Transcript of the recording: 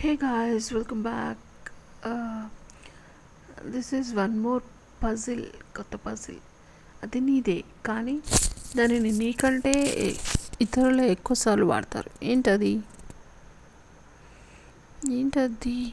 Hey guys, welcome back. Uh, this is one more puzzle కొత్త puzzle అది నీదే కానీ దానిని నీకంటే ఇతరులు ఎక్కువసార్లు వాడతారు. ఏంటది? ఏంటది?